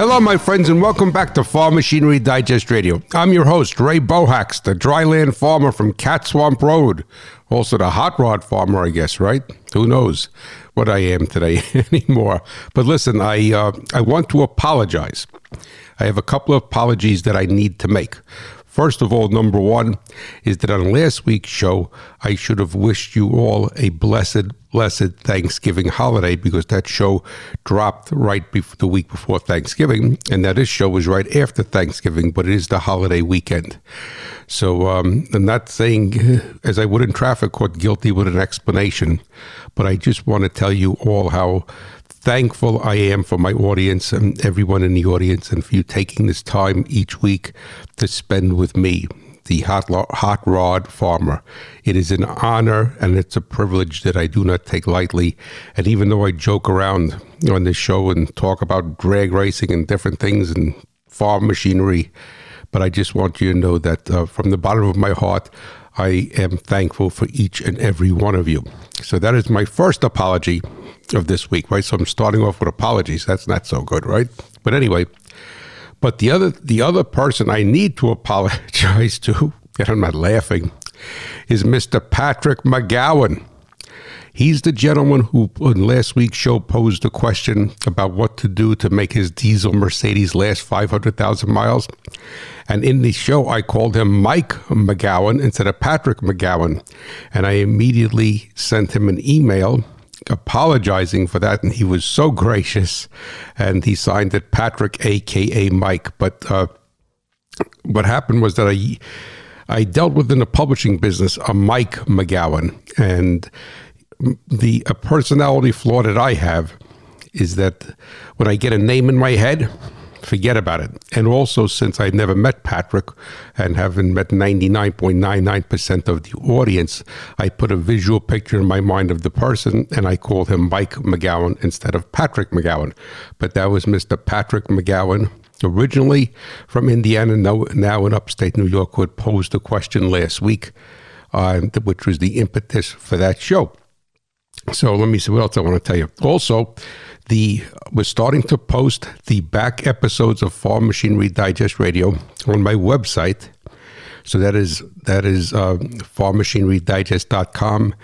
Hello, my friends, and welcome back to Farm Machinery Digest Radio. I'm your host, Ray Bohacz, the dryland farmer from Cat Swamp Road. Also, the hot rod farmer, I guess, right? Who knows what I am today anymore? But listen, I uh, I want to apologize. I have a couple of apologies that I need to make. First of all, number one is that on last week's show, I should have wished you all a blessed, blessed Thanksgiving holiday because that show dropped right before the week before Thanksgiving, and that this show was right after Thanksgiving, but it is the holiday weekend. So um, I'm not saying, as I would in traffic court, guilty with an explanation, but I just want to tell you all how thankful I am for my audience and everyone in the audience and for you taking this time each week to spend with me, the hot, hot rod farmer. It is an honor and it's a privilege that I do not take lightly. And even though I joke around on this show and talk about drag racing and different things and farm machinery, but I just want you to know that uh, from the bottom of my heart, I am thankful for each and every one of you. So that is my first apology of this week, right? So I'm starting off with apologies. That's not so good, right? But anyway, but the other the other person I need to apologize to, and I'm not laughing, is Mr. Patrick McGowan. He's the gentleman who, on last week's show, posed a question about what to do to make his diesel Mercedes last 500,000 miles. And in the show, I called him Mike McGowan instead of Patrick McGowan. And I immediately sent him an email apologizing for that, and he was so gracious, and he signed it Patrick, aka Mike. But uh, what happened was that I I dealt with in the publishing business a Mike McGowan, and the a personality flaw that I have is that when I get a name in my head, forget about it. And also, since I never met Patrick and haven't met 99.99% of the audience, I put a visual picture in my mind of the person and I called him Mike McGowan instead of Patrick McGowan. But that was Mr. Patrick McGowan. Originally from Indiana, now, now in upstate New York, who had posed a question last week, uh, which was the impetus for that show. So let me see what else I want to tell you. Also, the we're starting to post the back episodes of Farm Machinery Digest Radio on my website. So that is that is uh, farmmachinerydigest.com,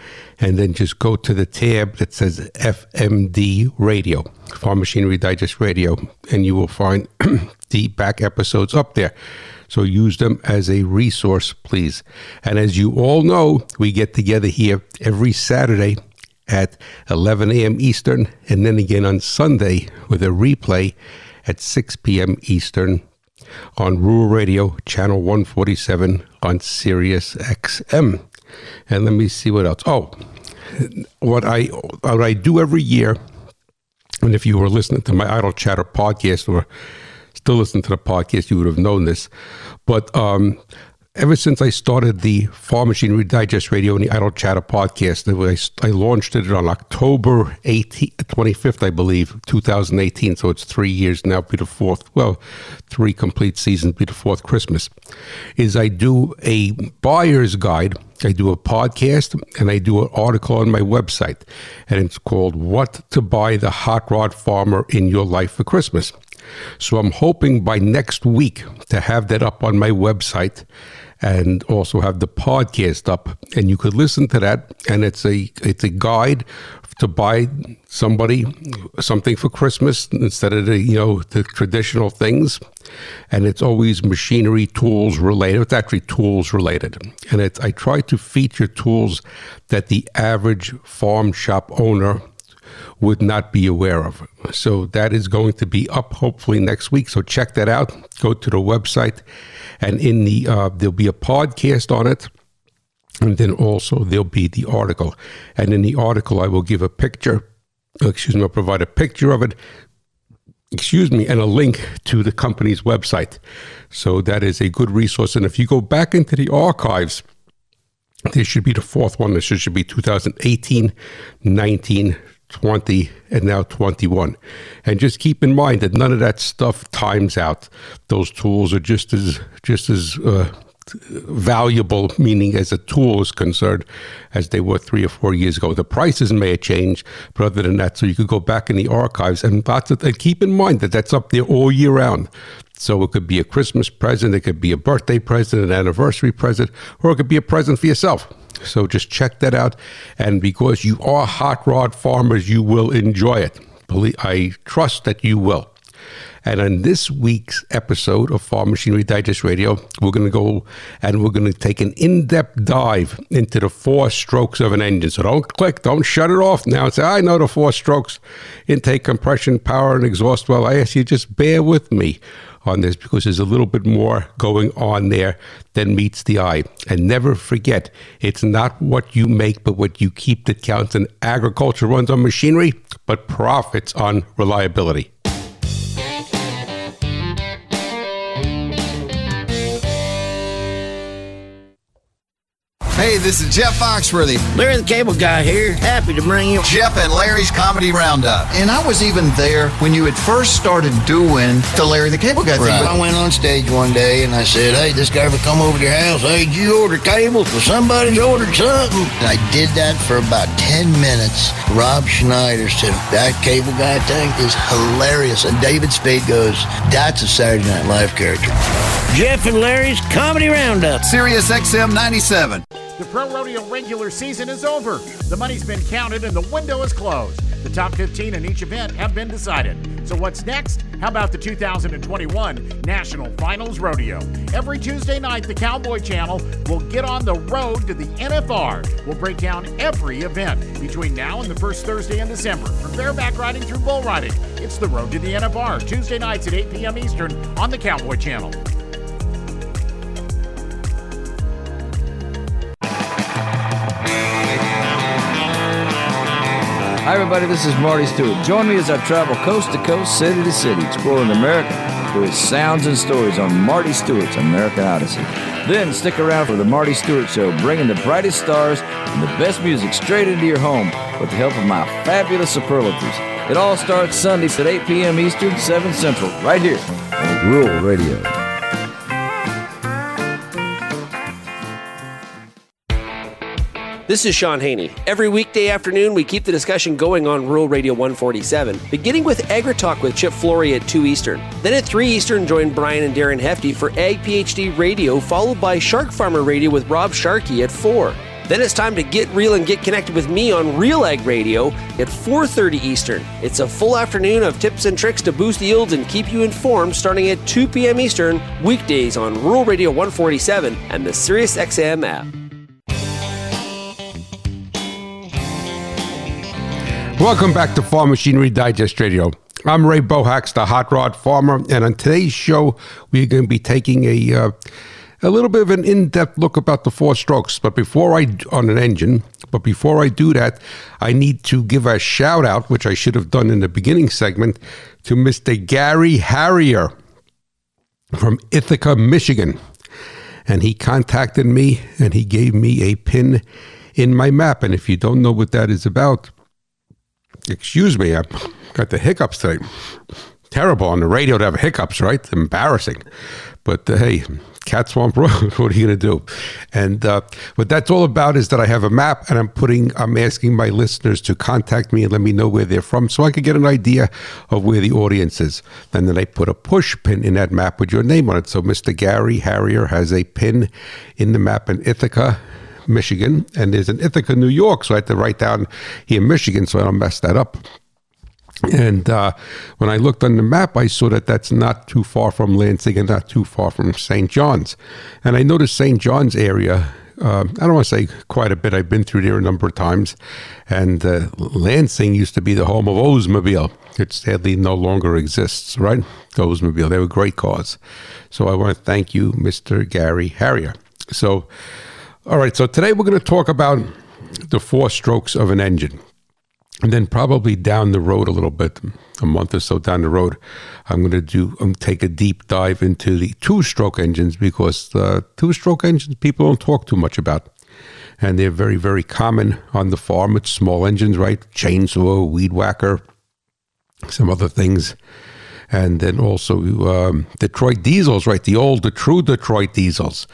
and then just go to the tab that says FMD Radio, Farm Machinery Digest Radio, and you will find the back episodes up there. So use them as a resource, please. And as you all know, we get together here every Saturday at 11 a.m. Eastern, and then again on Sunday with a replay at 6 p.m. Eastern on Rural Radio, Channel 147 on Sirius XM. And let me see what else. Oh, what I what I do every year, and if you were listening to my Idle Chatter podcast or still listen to the podcast, you would have known this. But um, Ever since I started the Farm Machinery Digest Radio and the Idle Chatter podcast, I, launched it on October 18, 25th, I believe, 2018. So it's three years now, be the fourth, well, three complete seasons, be the fourth Christmas. Is I do a buyer's guide. I do a podcast and I do an article on my website, and it's called What to Buy the Hot Rod Farmer in Your Life for Christmas. So I'm hoping by next week to have that up on my website and also have the podcast up and you could listen to that and it's a it's a guide to buy somebody something for Christmas instead of the you know the traditional things. And it's always machinery tools related. It's actually tools related. And it's I try to feature tools that the average farm shop owner would not be aware of. So that is going to be up hopefully next week. So check that out. Go to the website. And in the uh, there'll be a podcast on it. And then also there'll be the article. And in the article i will give a picture excuse me i'll provide a picture of it. Excuse me and a link to the company's website. So that is a good resource. And if you go back into the archives this should be the fourth one. This should be 2018 19 20 and now 21 and just keep in mind that none of that stuff times out. Those tools are just as just as uh, valuable, meaning as a tool is concerned, as they were three or four years ago. The prices may have changed, but other than that, so you could go back in the archives and lots of, and keep in mind that that's up there all year round. So it could be a Christmas present, it could be a birthday present, an anniversary present, or it could be a present for yourself. So just check that out. And because you are hot rod farmers, you will enjoy it. I trust that you will. And on this week's episode of Farm Machinery Digest Radio, we're going to go and we're going to take an in depth dive into the four strokes of an engine. So don't click, don't shut it off now and say, I know the four strokes intake, compression, power, and exhaust well. I ask you just bear with me on this because there's a little bit more going on there than meets the eye. And never forget, it's not what you make, but what you keep that counts. And agriculture runs on machinery, but profits on reliability. Hey, this is Jeff Foxworthy. Larry the Cable Guy here. Happy to bring you Jeff and Larry's Comedy Roundup. And I was even there when you had first started doing the Larry the Cable Guy thing. Right. I went on stage one day and I said, Hey, this guy ever come over to your house? Hey, did you order cables? Well, somebody's ordered something. And I did that for about 10 minutes. Rob Schneider said, That cable guy thing is hilarious. And David Spade goes, That's a Saturday Night Live character. Jeff and Larry's Comedy Roundup. Sirius XM 97. The Pro Rodeo regular season is over. The money's been counted and the window is closed. The top 15 in each event have been decided. So what's next? How about the 2021 National Finals Rodeo? Every Tuesday night, the Cowboy Channel will get on the road to the NFR. We'll break down every event between now and the first Thursday in December. From bareback riding through bull riding, it's the road to the NFR. Tuesday nights at 8 p.m. Eastern on the Cowboy Channel. Hi, everybody. This is Marty Stuart. Join me as I travel coast to coast, city to city, exploring America through its sounds and stories on Marty Stuart's American Odyssey. Then stick around for the Marty Stuart Show, bringing the brightest stars and the best music straight into your home with the help of my fabulous superlatives. It all starts Sundays at 8 p.m. Eastern, 7 Central, right here on Rural Radio. This is Shaun Haney. Every weekday afternoon, we keep the discussion going on Rural Radio 147, beginning with Agri Talk with Chip Flory at 2 Eastern. Then at 3 Eastern, join Brian and Darren Hefty for Ag PhD Radio, followed by Shark Farmer Radio with Rob Sharkey at 4. Then it's time to get real and get connected with me on Real Ag Radio at 4:30 Eastern. It's a full afternoon of tips and tricks to boost yields and keep you informed starting at 2 p.m. Eastern weekdays on Rural Radio 147 and the SiriusXM app. Welcome back to Farm Machinery Digest Radio. I'm Ray Bohacz, the hot rod farmer, and on today's show, we're going to be taking a uh, a little bit of an in-depth look about the four strokes. But before I on an engine, but before I do that, I need to give a shout out, which I should have done in the beginning segment, to Mr. Gary Harrier from Ithaca, Michigan, and he contacted me and he gave me a pin in my map. And if you don't know what that is about excuse me, I've got the hiccups today. Terrible on the radio to have hiccups, right? Embarrassing. But uh, hey, Cat Swamp Road, what are you going to do? And uh, what that's all about is that I have a map and I'm putting, I'm asking my listeners to contact me and let me know where they're from so I can get an idea of where the audience is. And then I put a push pin in that map with your name on it. So Mr. Gary Harrier has a pin in the map in Ithaca, Michigan, and there's an Ithaca, New York. So I had to write down here Michigan so I don't mess that up. And uh, when I looked on the map, I saw that that's not too far from Lansing and not too far from St. John's. And I noticed St. John's area. Uh, I don't want to say quite a bit. I've been through there a number of times. And uh, Lansing used to be the home of Oldsmobile. It sadly no longer exists, right? Oldsmobile. They were great cars. So I want to thank you, Mr. Gary Harrier. So all right, so today we're going to talk about the four strokes of an engine. And then probably down the road a little bit, a month or so down the road, I'm going to do um, take a deep dive into the two-stroke engines because the two-stroke engines people don't talk too much about, and they're very very common on the farm. It's small engines, right? Chainsaw, weed whacker, some other things, and then also um, Detroit diesels, right? The old, the true Detroit diesels.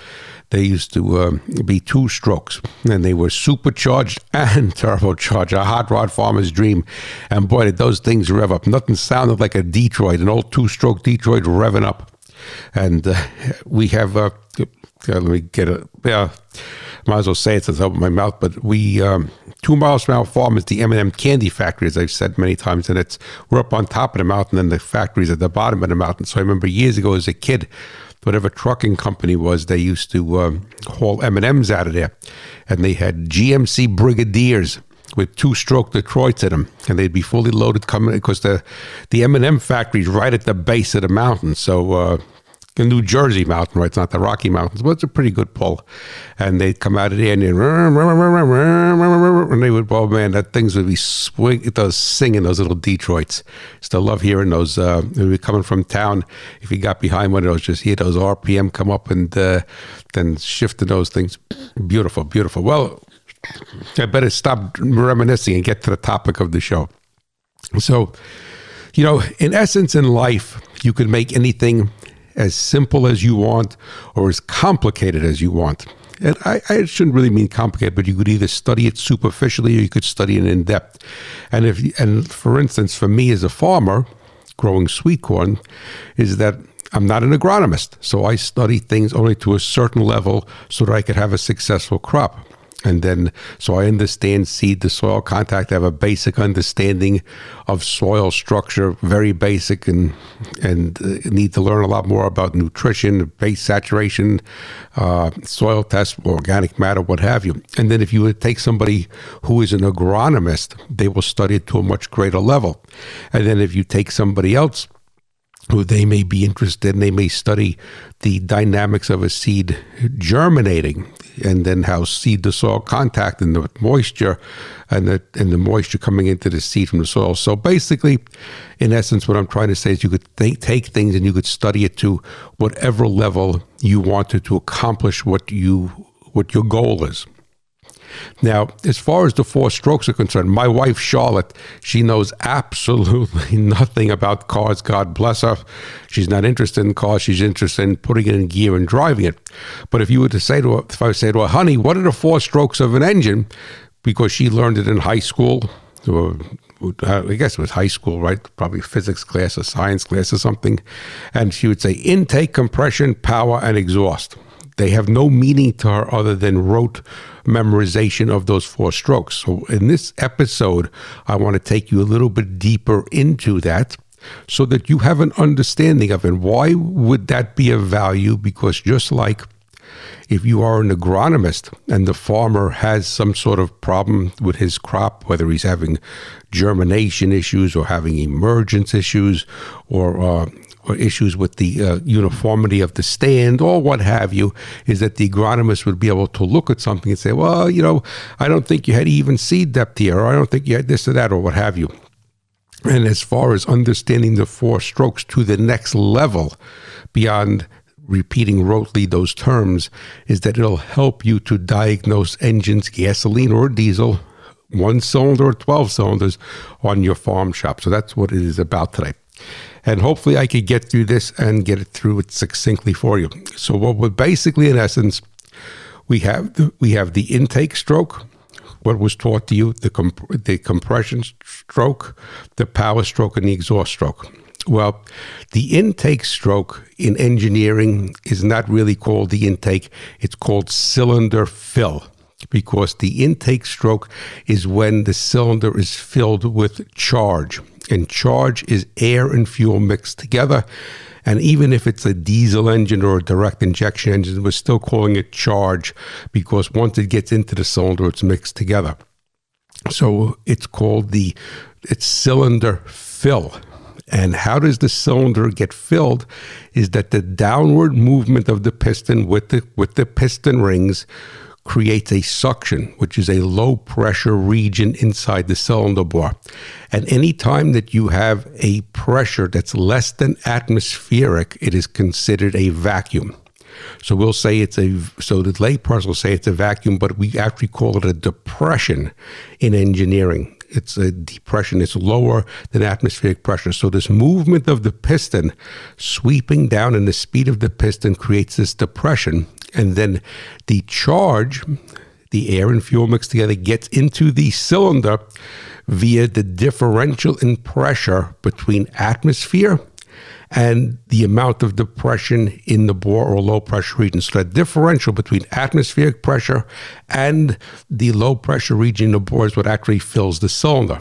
They used to um, be two strokes, and they were supercharged and turbocharged. A hot rod farmer's dream. And boy, did those things rev up. Nothing sounded like a Detroit, an old two stroke Detroit revving up. And uh, we have, uh, let me get it. Yeah, might as well say it since I opened my mouth, but we, um, two miles from our farm is the M&M candy factory, as I've said many times, and it's we're up on top of the mountain, and the factory's at the bottom of the mountain. So I remember years ago as a kid, whatever trucking company was, they used to um, haul M&Ms out of there, and they had GMC Brigadiers with two-stroke Detroits in them, and they'd be fully loaded coming because the the M&M factory's right at the base of the mountain. So uh, the New Jersey mountain, right? It's not the Rocky Mountains, but it's a pretty good pull. And they'd come out of there and, and they would, oh man, that things would be swing, those singing those little Detroits. Still love hearing those. Uh, we coming from town. If you got behind one of those, just hear those RPM come up and uh, then shifting those things. Beautiful, beautiful. Well, I better stop reminiscing and get to the topic of the show. So, you know, in essence, in life, you could make anything as simple as you want or as complicated as you want. And I, I, shouldn't really mean complicated, but you could either study it superficially or you could study it in depth. And if and for instance, for me as a farmer growing sweet corn, is that I'm not an agronomist, so I study things only to a certain level so that I could have a successful crop. And then, so I understand seed to soil contact. I have a basic understanding of soil structure, very basic, and and uh, need to learn a lot more about nutrition, base saturation, uh, soil test, organic matter, what have you. And then, if you would take somebody who is an agronomist, they will study it to a much greater level. And then, if you take somebody else who they may be interested in. They may study the dynamics of a seed germinating and then how seed to soil contact and the moisture and the and the moisture coming into the seed from the soil. So basically, in essence, what I'm trying to say is you could th- take things and you could study it to whatever level you wanted to accomplish what you what your goal is. Now, as far as the four strokes are concerned, my wife Charlotte, she knows absolutely nothing about cars. God bless her. She's not interested in cars. She's interested in putting it in gear and driving it. But if you were to say to her, if I say to her, honey, what are the four strokes of an engine? Because she learned it in high school, or uh, I guess it was high school, right? Probably physics class or science class or something. And she would say intake, compression, power, and exhaust. They have no meaning to her other than rote memorization of those four strokes. So, in this episode, I want to take you a little bit deeper into that so that you have an understanding of it. Why would that be of value? Because just like if you are an agronomist and the farmer has some sort of problem with his crop, whether he's having germination issues or having emergence issues or uh, or issues with the uh, uniformity of the stand or what have you, is that the agronomist would be able to look at something and say, well, you know, I don't think you had even seed depth here, or I don't think you had this or that, or what have you. And as far as understanding the four strokes to the next level, beyond repeating rotely those terms, is that it'll help you to diagnose engines, gasoline or diesel, one cylinder or 12 cylinders on your farm shop. So that's what it is about today and hopefully I could get through this and get it through it succinctly for you. So what we're basically, in essence, we have the, we have the intake stroke, what was taught to you, the comp- the compression stroke, the power stroke, and the exhaust stroke. Well, the intake stroke in engineering is not really called the intake; it's called cylinder fill because the intake stroke is when the cylinder is filled with charge and charge is air and fuel mixed together. And even if it's a diesel engine or a direct injection engine, we're still calling it charge because once it gets into the cylinder, it's mixed together. So it's called the it's cylinder fill. And how does the cylinder get filled? Is that the downward movement of the piston with the with the piston rings creates a suction, which is a low pressure region inside the cylinder bore. And any time that you have a pressure that's less than atmospheric, it is considered a vacuum. So we'll say it's a so the layperson will say it's a vacuum, but we actually call it a depression in engineering. It's a depression. It's lower than atmospheric pressure. So this movement of the piston sweeping down and the speed of the piston creates this depression. And then the charge, the air and fuel mixed together, gets into the cylinder via the differential in pressure between atmosphere and the amount of depression in the bore or low pressure region. So that differential between atmospheric pressure and the low pressure region in the bore is what actually fills the cylinder.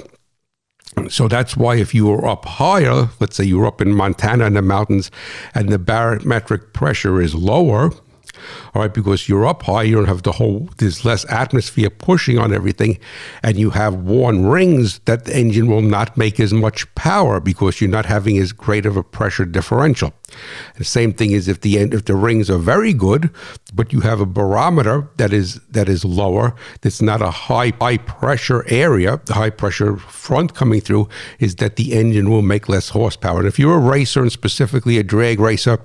So that's why if you were up higher, let's say you were up in Montana in the mountains and the barometric pressure is lower, all right, because you're up high, you don't have the whole, there's less atmosphere pushing on everything, and you have worn rings that the engine will not make as much power because you're not having as great of a pressure differential. The same thing is if the if the rings are very good, but you have a barometer that is that is lower, that's not a high high pressure area, the high pressure front coming through, is that the engine will make less horsepower. And if you're a racer and specifically a drag racer,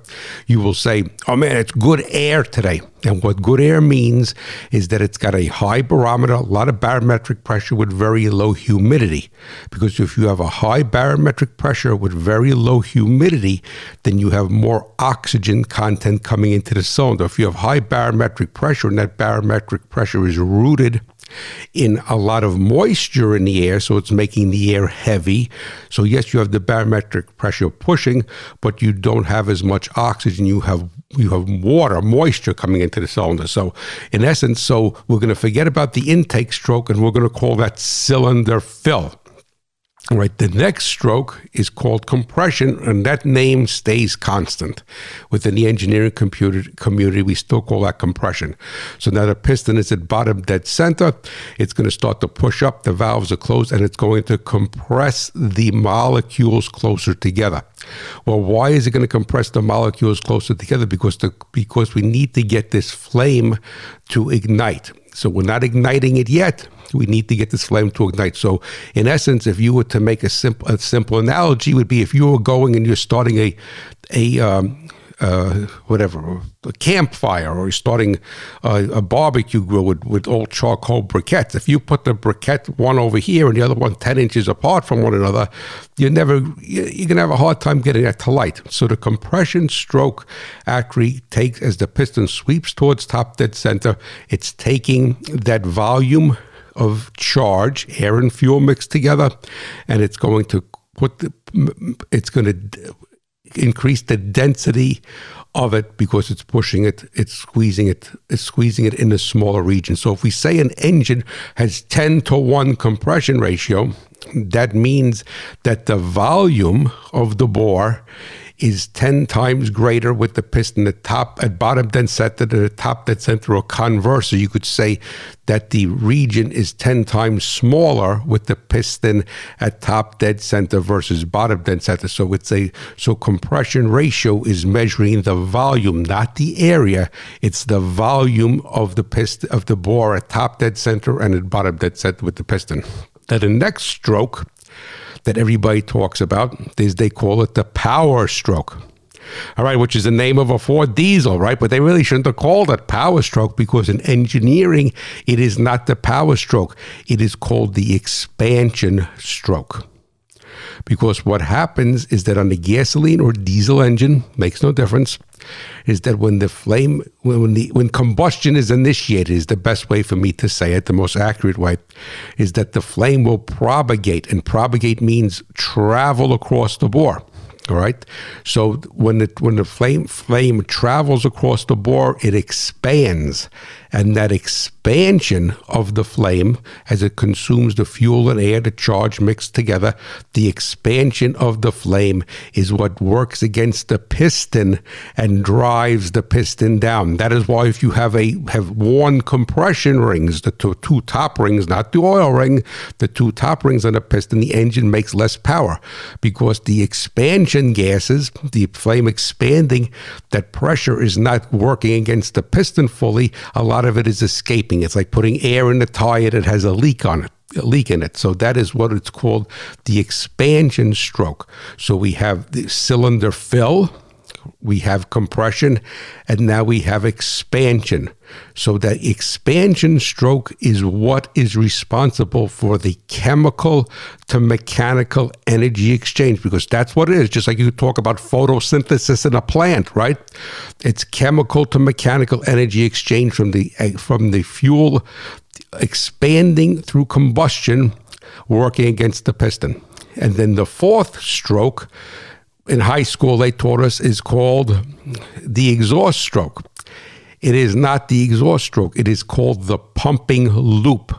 you will say, "Oh man, it's good air today." And what good air means is that it's got a high barometer, a lot of barometric pressure with very low humidity. Because if you have a high barometric pressure with very low humidity, then you have more oxygen content coming into the cylinder. If you have high barometric pressure and that barometric pressure is rooted in a lot of moisture in the air, so it's making the air heavy. So, yes, you have the barometric pressure pushing, but you don't have as much oxygen. You have you have water, moisture coming into the cylinder. So, in essence, so we're going to forget about the intake stroke and we're going to call that cylinder fill. Right, the next stroke is called compression, and that name stays constant. Within the engineering computer community, we still call that compression. So now the piston is at bottom dead center. It's going to start to push up, the valves are closed, and it's going to compress the molecules closer together. Well, why is it going to compress the molecules closer together? Because the, because we need to get this flame to ignite. So we're not igniting it yet we need to get this flame to ignite. So, in essence, if you were to make a simple a simple analogy, would be if you were going and you're starting a a um, uh, whatever, a campfire, or starting a, a, barbecue grill with, with old charcoal briquettes. If you put the briquette one over here and the other one 10 inches apart from one another, you're never, you're going to have a hard time getting that to light. So the compression stroke actually takes, as the piston sweeps towards top dead center, it's taking that volume of charge, air and fuel mixed together, and it's going to put the, it's going to increase the density of it because it's pushing it, it's squeezing it, it's squeezing it in a smaller region. So if we say an engine has 10 to 1 compression ratio, that means that the volume of the bore is 10 times greater with the piston at top at bottom dead center to the top dead center or converse. So you could say that the region is 10 times smaller with the piston at top dead center versus bottom dead center. So it's a so compression ratio is measuring the volume, not the area. It's the volume of the piston of the bore at top dead center and at bottom dead center with the piston. Then the next stroke that everybody talks about is they call it the power stroke. All right, which is the name of a Ford diesel, right? But they really shouldn't have called it power stroke because in engineering, it is not the power stroke. It is called the expansion stroke. Because what happens is that on the gasoline or diesel engine, makes no difference, is that when the flame when the when combustion is initiated is the best way for me to say it the most accurate way is that the flame will propagate and propagate means travel across the bore all right. So when it when the flame flame travels across the bore, it expands, and that expansion of the flame, as it consumes the fuel and air, the charge mixed together, the expansion of the flame is what works against the piston and drives the piston down. That is why if you have a have worn compression rings, the two, two top rings, not the oil ring, the two top rings on the piston, the engine makes less power because the expansion gases, the flame expanding, that pressure is not working against the piston fully. A lot of it is escaping. It's like putting air in a tire that has a leak on it a leak in it. So that is what it's called the expansion stroke. So we have the cylinder fill, we have compression, and now we have expansion. So that expansion stroke is what is responsible for the chemical to mechanical energy exchange because that's what it is. Just like you talk about photosynthesis in a plant, right? It's chemical to mechanical energy exchange from the eh, from the fuel expanding through combustion, working against the piston. And then the fourth stroke in high school they taught us is called the exhaust stroke. It is not the exhaust stroke, it is called the pumping loop.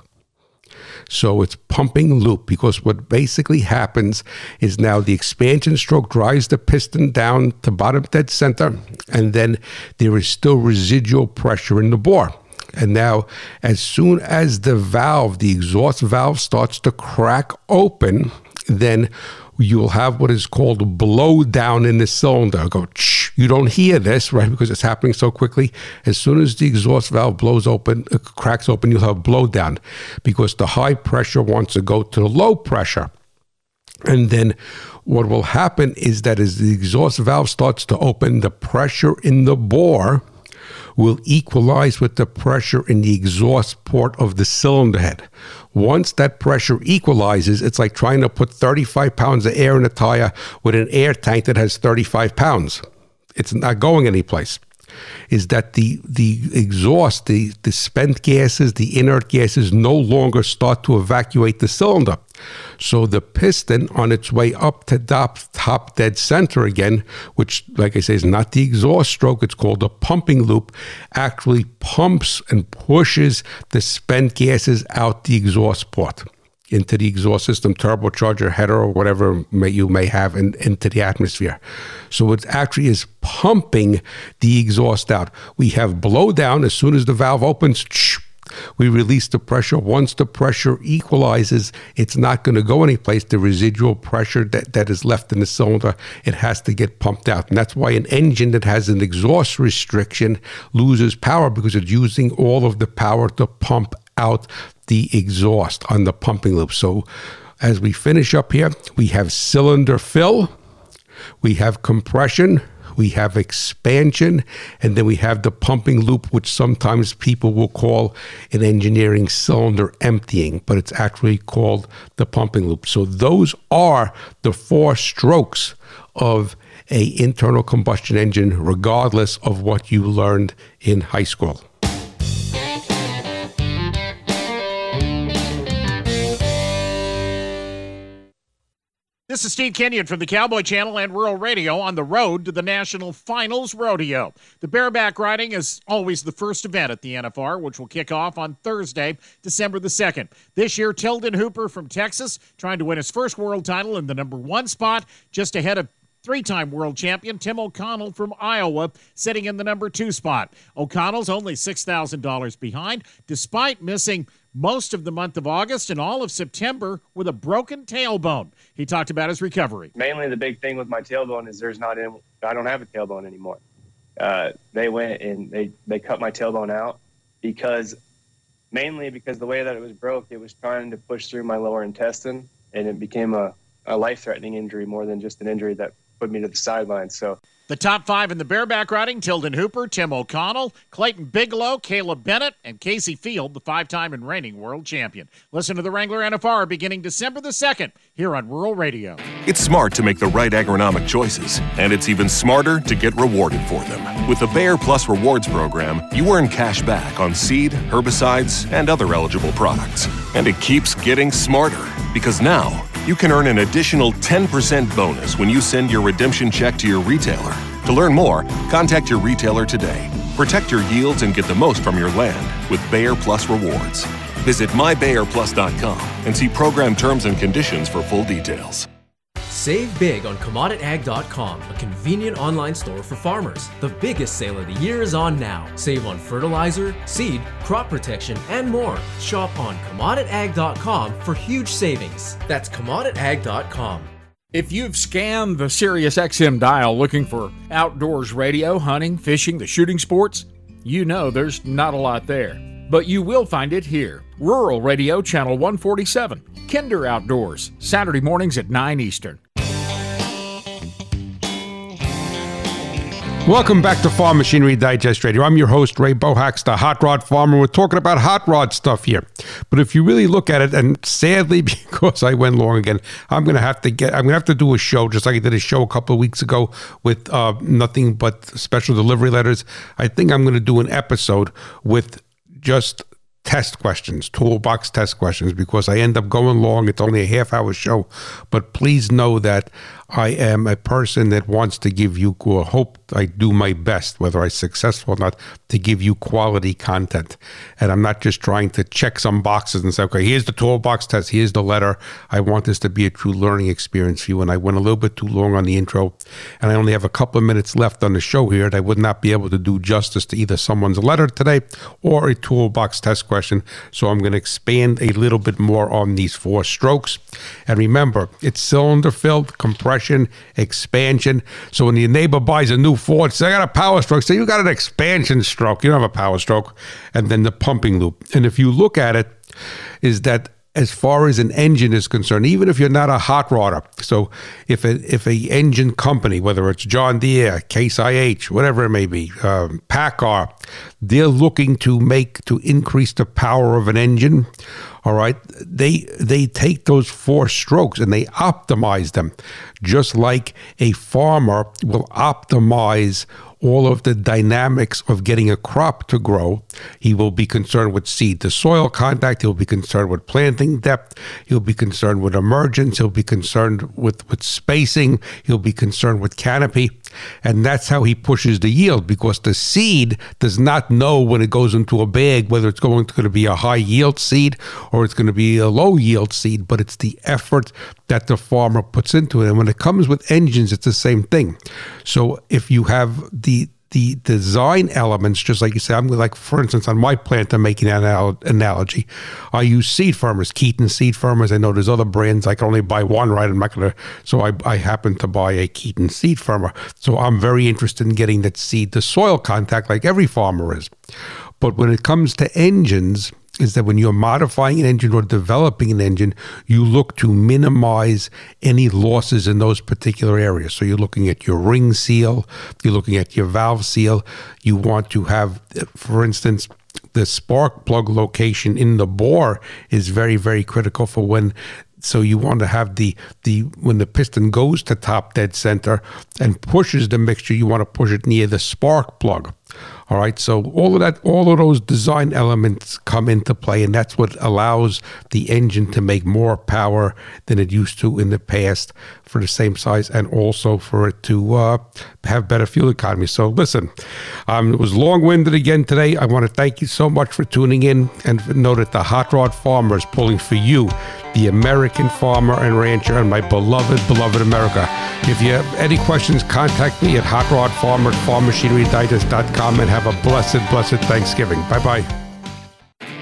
So it's pumping loop because what basically happens is now the expansion stroke drives the piston down to bottom dead center, and then there is still residual pressure in the bore. And now, as soon as the valve, the exhaust valve, starts to crack open, then you'll have what is called blow down in the cylinder. Go, shh, you don't hear this, right? Because it's happening so quickly. As soon as the exhaust valve blows open, uh, cracks open, you'll have blow down because the high pressure wants to go to the low pressure. And then what will happen is that as the exhaust valve starts to open, the pressure in the bore will equalize with the pressure in the exhaust port of the cylinder head. Once that pressure equalizes, it's like trying to put 35 pounds of air in a tire with an air tank that has 35 pounds. It's not going anyplace is that the the exhaust, the, the spent gases, the inert gases no longer start to evacuate the cylinder. So the piston on its way up to top, top dead center again, which, like I say, is not the exhaust stroke, it's called the pumping loop, actually pumps and pushes the spent gases out the exhaust port into the exhaust system, turbocharger, header, or whatever may, you may have in, into the atmosphere. So it actually is pumping the exhaust out. We have blow down as soon as the valve opens. We release the pressure. Once the pressure equalizes, it's not going to go anyplace. The residual pressure that, that is left in the cylinder, it has to get pumped out. And that's why an engine that has an exhaust restriction loses power because it's using all of the power to pump out the exhaust on the pumping loop. So as we finish up here, we have cylinder fill, we have compression, we have expansion, and then we have the pumping loop, which sometimes people will call an engineering cylinder emptying, but it's actually called the pumping loop. So those are the four strokes of a internal combustion engine, regardless of what you learned in high school. This is Steve Kenyon from the Cowboy Channel and Rural Radio on the road to the National Finals Rodeo. The bareback riding is always the first event at the NFR, which will kick off on Thursday, December the 2nd. This year, Tilden Hooper from Texas trying to win his first world title in the number one spot, just ahead of three time world champion Tim O'Connell from Iowa, sitting in the number two spot. O'Connell's only $6,000 behind, despite missing most of the month of August and all of September with a broken tailbone. He talked about his recovery. Mainly, the big thing with my tailbone is there's not in, I don't have a tailbone anymore. Uh, they went and they they cut my tailbone out because mainly because the way that it was broke, it was trying to push through my lower intestine, and it became a, a life threatening injury more than just an injury that put me to the sidelines. So the top five in the bareback riding Tilden Hooper, Tim O'Connell, Clayton Bigelow, Caleb Bennett, and Kaycee Feild, the five time and reigning world champion. Listen to the Wrangler NFR beginning December the 2nd here on Rural Radio. It's smart to make the right agronomic choices, and it's even smarter to get rewarded for them. With the Bayer Plus Rewards program, you earn cash back on seed, herbicides, and other eligible products. And it keeps getting smarter because now, you can earn an additional 10% bonus when you send your redemption check to your retailer. To learn more, contact your retailer today. Protect your yields and get the most from your land with Bayer Plus Rewards. Visit mybayerplus.com and see program terms and conditions for full details. Save big on CommoditAg.com, a convenient online store for farmers. The biggest sale of the year is on now. Save on fertilizer, seed, crop protection, and more. Shop on CommoditAg.com for huge savings. That's CommoditAg.com. If you've scanned the Sirius XM dial looking for outdoors radio, hunting, fishing, the shooting sports, you know there's not a lot there. But you will find it here. Rural Radio Channel 147. Kinder Outdoors, Saturday mornings at 9 Eastern. Welcome back to Farm Machinery Digest Radio. I'm your host, Ray Bohacz, the hot rod farmer. We're talking about hot rod stuff here. But if you really look at it, and sadly, because I went long again, I'm going to have to get, I'm going to have to do a show, just like I did a show a couple of weeks ago with uh, nothing but special delivery letters. I think I'm going to do an episode with just test questions, toolbox test questions, because I end up going long. It's only a half hour show. But please know that I am a person that wants to give you, hope I do my best, whether I'm successful or not, to give you quality content. And I'm not just trying to check some boxes and say, okay, here's the toolbox test, here's the letter. I want this to be a true learning experience for you. And I went a little bit too long on the intro, and I only have a couple of minutes left on the show here, and I would not be able to do justice to either someone's letter today or a toolbox test question. So I'm going to expand a little bit more on these four strokes. And remember, it's cylinder filled, compression compression, expansion. So when your neighbor buys a new Ford, say, I got a power stroke. Say, you got an expansion stroke. You don't have a power stroke. And then the pumping loop. And if you look at it, is that as far as an engine is concerned, even if you're not a hot rodder. So if a if a engine company, whether it's John Deere, Case IH, whatever it may be, um, PACCAR, they're looking to make to increase the power of an engine. All right, they they take those four strokes and they optimize them, just like a farmer will optimize all of the dynamics of getting a crop to grow. He will be concerned with seed to soil contact. He'll be concerned with planting depth. He'll be concerned with emergence. He'll be concerned with, with spacing. He'll be concerned with canopy. And that's how he pushes the yield because the seed does not know when it goes into a bag whether it's going to be a high yield seed or it's going to be a low yield seed, but it's the effort that the farmer puts into it. And when it comes with engines, it's the same thing. So if you have the design elements, just like you say, I'm like, for instance, on my plant, I'm making an analogy. I use seed firmers, Keeton seed firmers. I know there's other brands. I can only buy one, right? I'm not going to. So I, I happen to buy a Keeton seed firmer. So I'm very interested in getting that seed to soil contact like every farmer is. But when it comes to engines, is that when you're modifying an engine or developing an engine, you look to minimize any losses in those particular areas. So you're looking at your ring seal, you're looking at your valve seal. You want to have, for instance, the spark plug location in the bore is very, very critical for when so you want to have the the when the piston goes to top dead center and pushes the mixture you want to push it near the spark plug all right, so all of that, all of those design elements come into play, and that's what allows the engine to make more power than it used to in the past for the same size, and also for it to uh, have better fuel economy. So, listen, um, it was long-winded again today. I want to thank you so much for tuning in, and know that the Hot Rod Farmer is pulling for you, the American farmer and rancher, and my beloved, beloved America. If you have any questions, contact me at hotrodfarmer farmmachinerydigest.com and have a blessed, blessed Thanksgiving. Bye bye.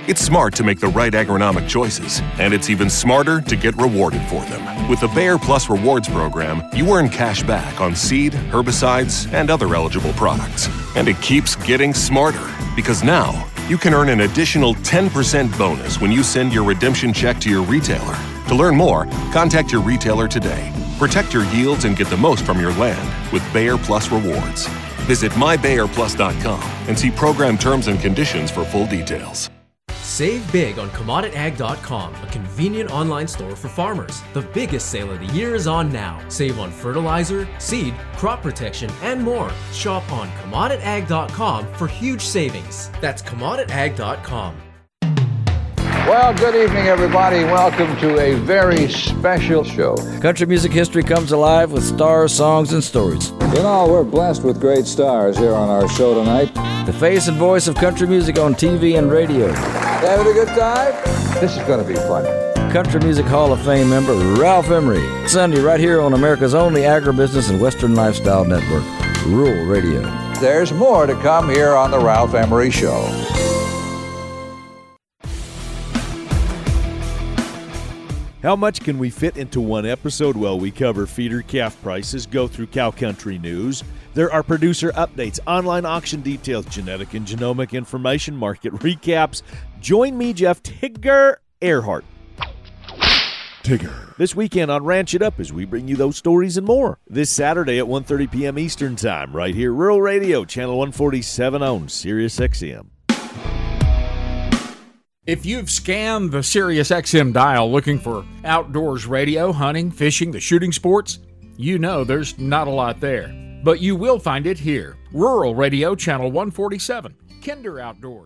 It's smart to make the right agronomic choices, and it's even smarter to get rewarded for them. With the Bayer Plus Rewards program, you earn cash back on seed, herbicides, and other eligible products. And it keeps getting smarter because now you can earn an additional 10% bonus when you send your redemption check to your retailer. To learn more, contact your retailer today. Protect your yields and get the most from your land with Bayer Plus Rewards. Visit mybayerplus.com and see program terms and conditions for full details. Save big on CommoditAg.com, a convenient online store for farmers. The biggest sale of the year is on now. Save on fertilizer, seed, crop protection, and more. Shop on CommoditAg.com for huge savings. That's CommoditAg.com. Well, good evening, everybody. Welcome to a very special show. Country music history comes alive with stars, songs, and stories. You know, we're blessed with great stars here on our show tonight. The face and voice of country music on TV and radio. Having a good time? This is going to be fun. Country Music Hall of Fame member Ralph Emery. Sunday, right here on America's only agribusiness and Western lifestyle network, Rural Radio. There's more to come here on The Ralph Emery Show. How much can we fit into one episode? Well, we cover feeder calf prices, go through cow country news. There are producer updates, online auction details, genetic and genomic information, market recaps. Join me, Jeff Tigger Earhart Tigger. This weekend on Ranch It Up as we bring you those stories and more. This Saturday at 1.30 p.m. Eastern Time, right here, Rural Radio, Channel 147 on Sirius XM. If you've scanned the Sirius XM dial looking for outdoors radio, hunting, fishing, the shooting sports, you know there's not a lot there. But you will find it here. Rural Radio Channel 147, Kinder Outdoors.